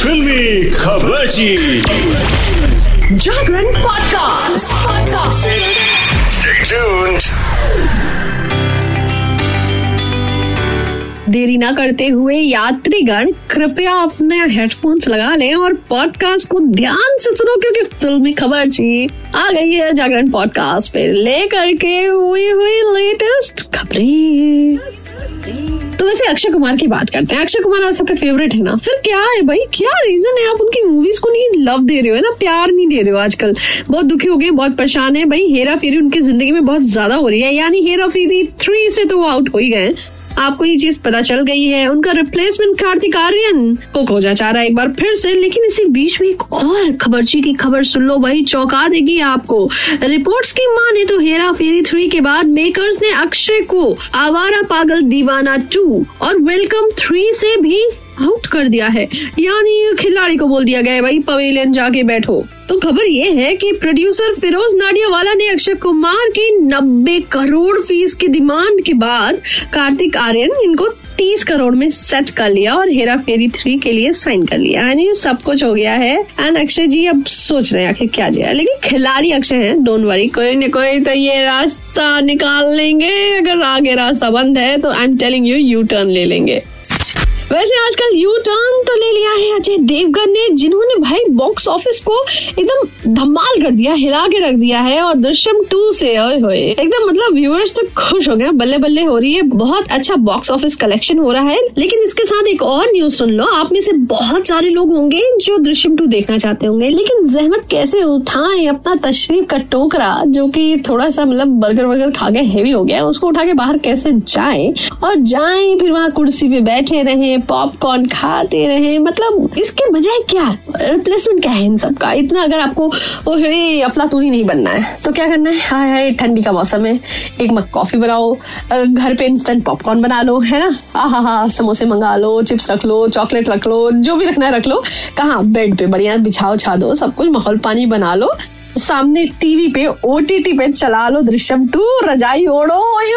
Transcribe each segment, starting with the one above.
फिल्मी खबर जागरण podcast podcast देरी ना करते हुए यात्रीगण कृपया अपने हेडफोन्स लगा लें और पॉडकास्ट को ध्यान से सुनो क्योंकि फिल्मी खबर जी आ गई है जागरण पॉडकास्ट पे लेकर के हुई हुई लेटेस्ट खबरें। तो वैसे अक्षय कुमार की बात करते हैं। अक्षय कुमार आप सबके फेवरेट है ना। फिर क्या है भाई? क्या रीजन है? आप उनकी मूवीज़ को नहीं लव दे रहे हो ना? प्यार नहीं दे रहे हो आजकल। बहुत दुखी हो गए, बहुत परेशान है। भाई हेरा फेरी उनकी ज़िंदगी में बहुत ज़्यादा हो रही है। यानी हेरा फेरी थ्री से तो वो आउट हो ही गए आपको ये चीज़ पता चल गई है। उनका रिप्लेसमेंट कार्तिक आर्यन को खोजा जा रहा है एक बार फिर से, लेकिन इसी बीच में एक और खबरची की खबर सुन लो वही चौंका देगी आपको। रिपोर्ट्स की माने तो हेरा फेरी थ्री के बाद मेकर्स ने अक्षय को आवारा पागल दीवाना टू और वेलकम थ्री से भी आउट कर दिया है। यानी खिलाड़ी को बोल दिया गया है, भाई, पवेलियन जाके बैठो। तो खबर ये है कि प्रोड्यूसर फिरोज नाडियावाला ने अक्षय कुमार की 90 करोड़ फ़ीस की डिमांड के बाद कार्तिक आर्यन इनको 30 करोड़ में सेट कर लिया और हेरा फेरी थ्री के लिए साइन कर लिया। यानी सब कुछ हो गया है। एंड अक्षय जी अब सोच रहे हैं आखिर क्या जाए लेकिन खिलाड़ी अक्षय हैं डोंट वरी कोई न कोई तो ये रास्ता निकाल लेंगे। अगर आगे रास्ता बंद है तो I am telling you U turn ले लेंगे। वैसे आजकल यू टर्न तो ले लिया है अजय देवगन ने, जिन्होंने भाई बॉक्स ऑफ़िस को एकदम धमाल कर दिया, हिला के रख दिया है और दृश्यम टू से एकदम मतलब व्यूअर्स तो खुश हो गए बल्ले बल्ले हो रही है, बहुत अच्छा बॉक्स ऑफ़िस कलेक्शन हो रहा है। लेकिन इसके साथ एक और न्यूज़ सुन लो, आप में से बहुत सारे लोग होंगे जो दृश्यम टू देखना चाहते होंगे। लेकिन जहमत कैसे उठाए अपना तशरीफ़ का टोकरा, जो कि थोड़ा सा मतलब बर्गर वर्गर खा के हेवी हो गया, उसको उठा के बाहर कैसे जाए? और जाए, फिर वहाँ कुर्सी पे बैठे रहे पॉपकॉर्न खाते रहे मतलब इसके बजाय क्या? रिप्लेसमेंट क्या है इन सब का? इतना अगर आपको, ओ हे नहीं बनना है तो क्या करना है? हाय हाय, ठंडी का मौसम है। एक मग कॉफ़ी बनाओ। घर पे इंस्टेंट पॉपकॉर्न बना लो, है ना? आहा हा, समोसे मंगा लो चिप्स रख लो चॉकलेट रख लो, जो भी रखना है रख लो। कहाँ? बेड पे बढ़िया, बिछाओ छा दो सब कुछ, माहौल पानी बना लो। सामने टीवी पे ओटीटी पे चला लो दृश्यम टू, रजाई ओढ़ो हुई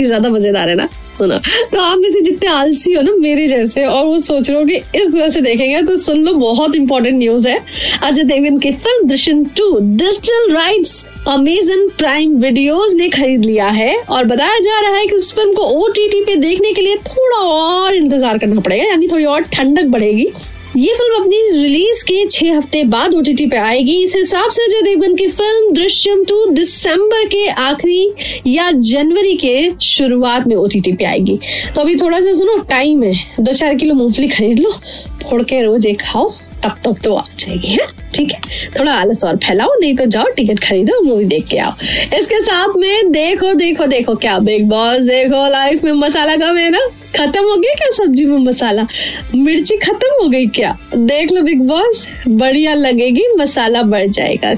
ये ज़्यादा मज़ेदार है ना? सुनो। तो आप में से जितने आलसी हो ना, मेरे जैसे, और वो सोच रहे हो कि इस तरह से देखेंगे तो सुन लो, बहुत इंपॉर्टेंट न्यूज़ है। अजय देवगन की film Drishyam two digital rights Amazon Prime Videos ने खरीद लिया है, और बताया जा रहा है कि इस फ़िल्म को ओटीटी पे देखने के लिए थोड़ा और इंतज़ार करना पड़ेगा, यानी थोड़ी और ठंडक बढ़ेगी। ये फ़िल्म अपनी रिलीज़ के छह हफ़्ते बाद ओटीटी पे आएगी। इस हिसाब से अजय देवगन की फ़िल्म दृश्यम टू दिसंबर के आखिरी या जनवरी के शुरुआत में ओटीटी पे आएगी। तो अभी थोड़ा सा सुनो टाइम है। दो चार किलो मूंगफली खरीद लो, फोड़ के रोज एक खाओ। तब तक तो आ जाएगी, है? ठीक है? थोड़ा आलस और फैलाओ, नहीं तो जाओ, टिकट खरीदो मूवी देख के आओ। इसके साथ में देखो देखो देखो, क्या बिग बॉस देखो लाइफ में मसाला कम है ना? खत्म हो गया क्या सब्ज़ी में मसाला? मिर्ची खत्म हो गई क्या? देख लो बिग बॉस बढ़िया लगेगी, मसाला बढ़ जाएगा।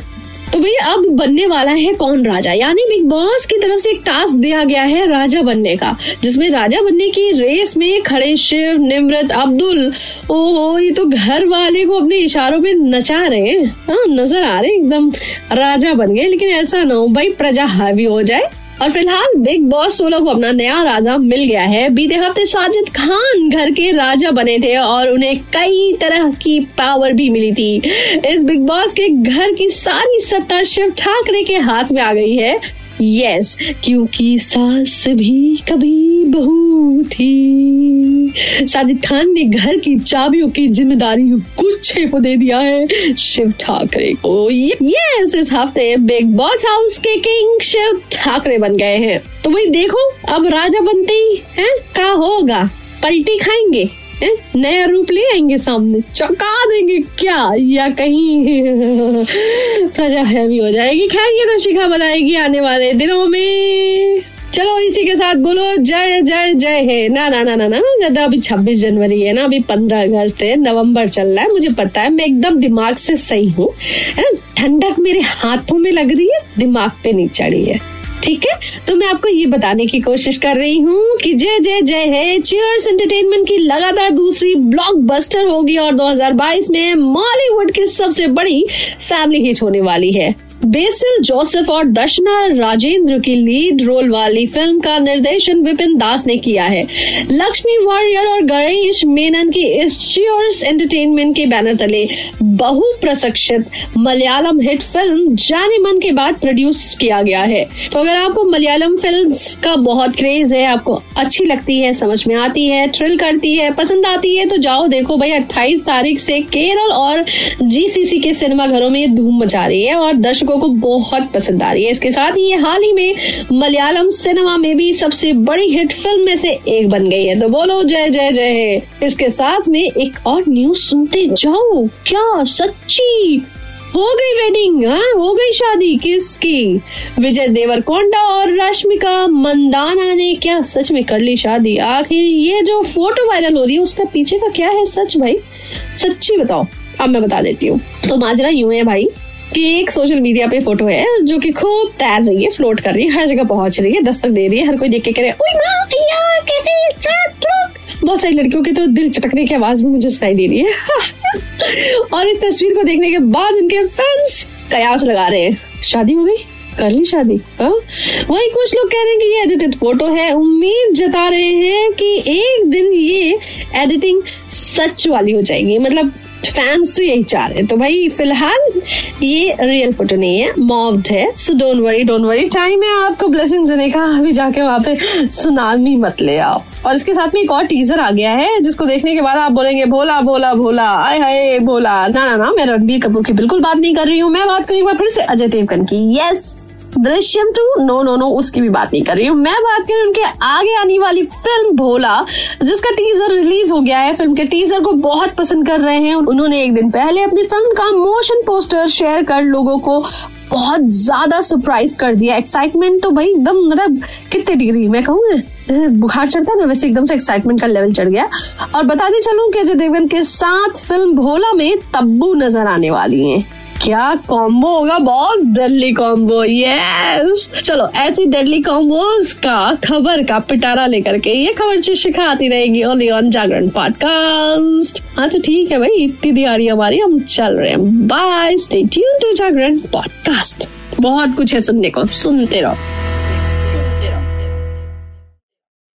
तो भैया अब बनने वाला है कौन राजा? यानी बिग बॉस की तरफ़ से एक टास्क दिया गया है राजा बनने का, जिसमें राजा बनने की रेस में खड़े शिव, निमृत, अब्दुल ओ ये तो घर वाले को अपने इशारों में नचा रहे हैं। हाँ नज़र आ रहे एकदम राजा बन गए, लेकिन ऐसा ना हो, भाई, प्रजा हावी हो जाए। और फ़िलहाल बिग बॉस सोलह को अपना नया राजा मिल गया है। बीते हफ़्ते साजिद खान घर के राजा बने थे और उन्हें कई तरह की पावर भी मिली थी। इस बिग बॉस के घर की सारी सत्ता शिव ठाकरे के हाथ में आ गई है। यस क्योंकि सास भी कभी बहू थी। साजिद खान ने घर की चाबियों की ज़िम्मेदारी गुच्छे को दे दिया है। शिव ठाकरे को। यस इस हफ़्ते बिग बॉस हाउस के किंग शिव ठाकरे बन गए हैं। तो वही देखो, अब राजा बनते ही, है? क्या होगा? पलटी खाएँगे, हैं? नया रूप ले आएँगे सामने। चौंका देंगे क्या? या कहीं प्रजा हैवी हो जाएगी। खैर, ये तो शिखा बताएगी आने वाले दिनों में। चलो इसी के साथ बोलो, जय जय जय है। ना ना ना ना ना ज़्यादा अभी 26 जनवरी है ना, अभी 15 अगस्त है, नवंबर चल रहा है, मुझे पता है, मैं एकदम दिमाग से सही हूँ, है ना? ठंडक मेरे हाथों में लग रही है, दिमाग पे नहीं चढ़ी है, ठीक है? तो मैं आपको ये बताने की कोशिश कर रही हूँ कि जय जय जय है चीयर्स एंटरटेनमेंट की लगातार दूसरी ब्लॉकबस्टर होगी और 2022 में मॉलीवुड की सबसे बड़ी फैमिली हिट होने वाली है। बेसिल जोसेफ और दर्शना राजेंद्र की लीड रोल वाली फ़िल्म का निर्देशन विपिन दास ने किया है। लक्ष्मी वॉरियर और गणेश मेनन की इस चियर्स एंटरटेनमेंट के बैनर तले बहु प्रशिक्षित मलयालम हिट फ़िल्म जाने मन के बाद प्रोड्यूस किया गया है। तो अगर आपको मलयालम फ़िल्म का बहुत क्रेज है, आपको अच्छी लगती है, समझ में आती है थ्रिल करती है, पसंद आती है तो जाओ देखो भाई 28 तारीख से केरल और जीसीसी के सिनेमा घरों में धूम मचा रही है और दर्शकों दर्शकों को बहुत पसंद आ रही है। इसके साथ ही ये हाल ही में मलयालम सिनेमा में भी सबसे बड़ी हिट फ़िल्म में से एक बन गई है। तो बोलो, जय जय जय। इसके साथ में एक और न्यूज़ सुनते जाओ। क्या सच्ची? हो गई वेडिंग हाँ? हो गई शादी? किसकी? विजय देवरकोंडा और रश्मिका मंदाना ने क्या सच में कर ली शादी? आखिर ये जो फ़ोटो वायरल हो रही है, उसका पीछे का क्या है सच भाई? सच्ची बताओ। अब मैं बता देती हूँ। तो माजरा यूँ है भाई कि एक सोशल मीडिया पे फ़ोटो है जो कि खूब तैर रही है फ्लोट कर रही है, हर जगह पहुँच रही है, दस्तक दे रही है, हर कोई देख के कह रहा बहुत सारी लड़कियों के तो दिल चटकने की आवाज़ भी मुझे सुनाई दे रही है। और इस तस्वीर को देखने के बाद उनके फैंस कयास लगा रहे हैं। शादी हो गई? कर ली शादी? हाँ? वही कुछ लोग कह रहे हैं कि ये एडिटेड फ़ोटो है। उम्मीद जता रहे हैं कि एक दिन ये एडिटिंग सच वाली हो जाएगी। मतलब फैंस तो यही चाह रहे हैं। तो भाई, फ़िलहाल ये रियल फ़ोटो नहीं है मॉव्ड है। So don't worry don't worry time है आपको ब्लेसिंग देने का। अभी जाके वहाँ पे सुनामी मत ले आओ। और इसके साथ में एक और टीजर आ गया है, जिसको देखने के बाद आप बोलेंगे, भोला भोला भोला आय हाय, भोला। ना ना ना, मैं रणबीर कपूर की बिल्कुल बात नहीं कर रही हूँ। मैं बात करूँ फिर से अजय देवगन की। Yes Drishyam two no no no, उसकी भी बात नहीं कर रही हूँ। मैं बात कर रही हूँ उनके आगे आने वाली फ़िल्म भोला, जिसका टीजर रिलीज़ हो गया है। फ़िल्म के टीजर को बहुत पसंद कर रहे हैं। उन्होंने एक दिन पहले अपनी फ़िल्म का मोशन पोस्टर शेयर कर लोगों को बहुत ज़्यादा सरप्राइज़ कर दिया। एक्साइटमेंट तो भाई एकदम मतलब कितने डिग्री मैं कहूँ बुखार चढ़ता है ना, वैसे एकदम से एक्साइटमेंट का लेवल चढ़ गया। और बता बताते चलूँ कि अजय देवगन के साथ फ़िल्म भोला में तब्बू नज़र आने वाली हैं। क्या कॉम्बो होगा बॉस डेडली कॉम्बो यस चलो, ऐसी डेडली कॉम्बोज का खबर का पिटारा लेकर के ये खबर शिक्षिका आती रहेगी ओनली ऑन जागरण पॉडकास्ट हाँ तो ठीक है भाई, इतनी दिहाड़ी हमारी, हम चल रहे हैं। Bye stay tune to Jagran podcast बहुत कुछ है सुनने को, सुनते रहो।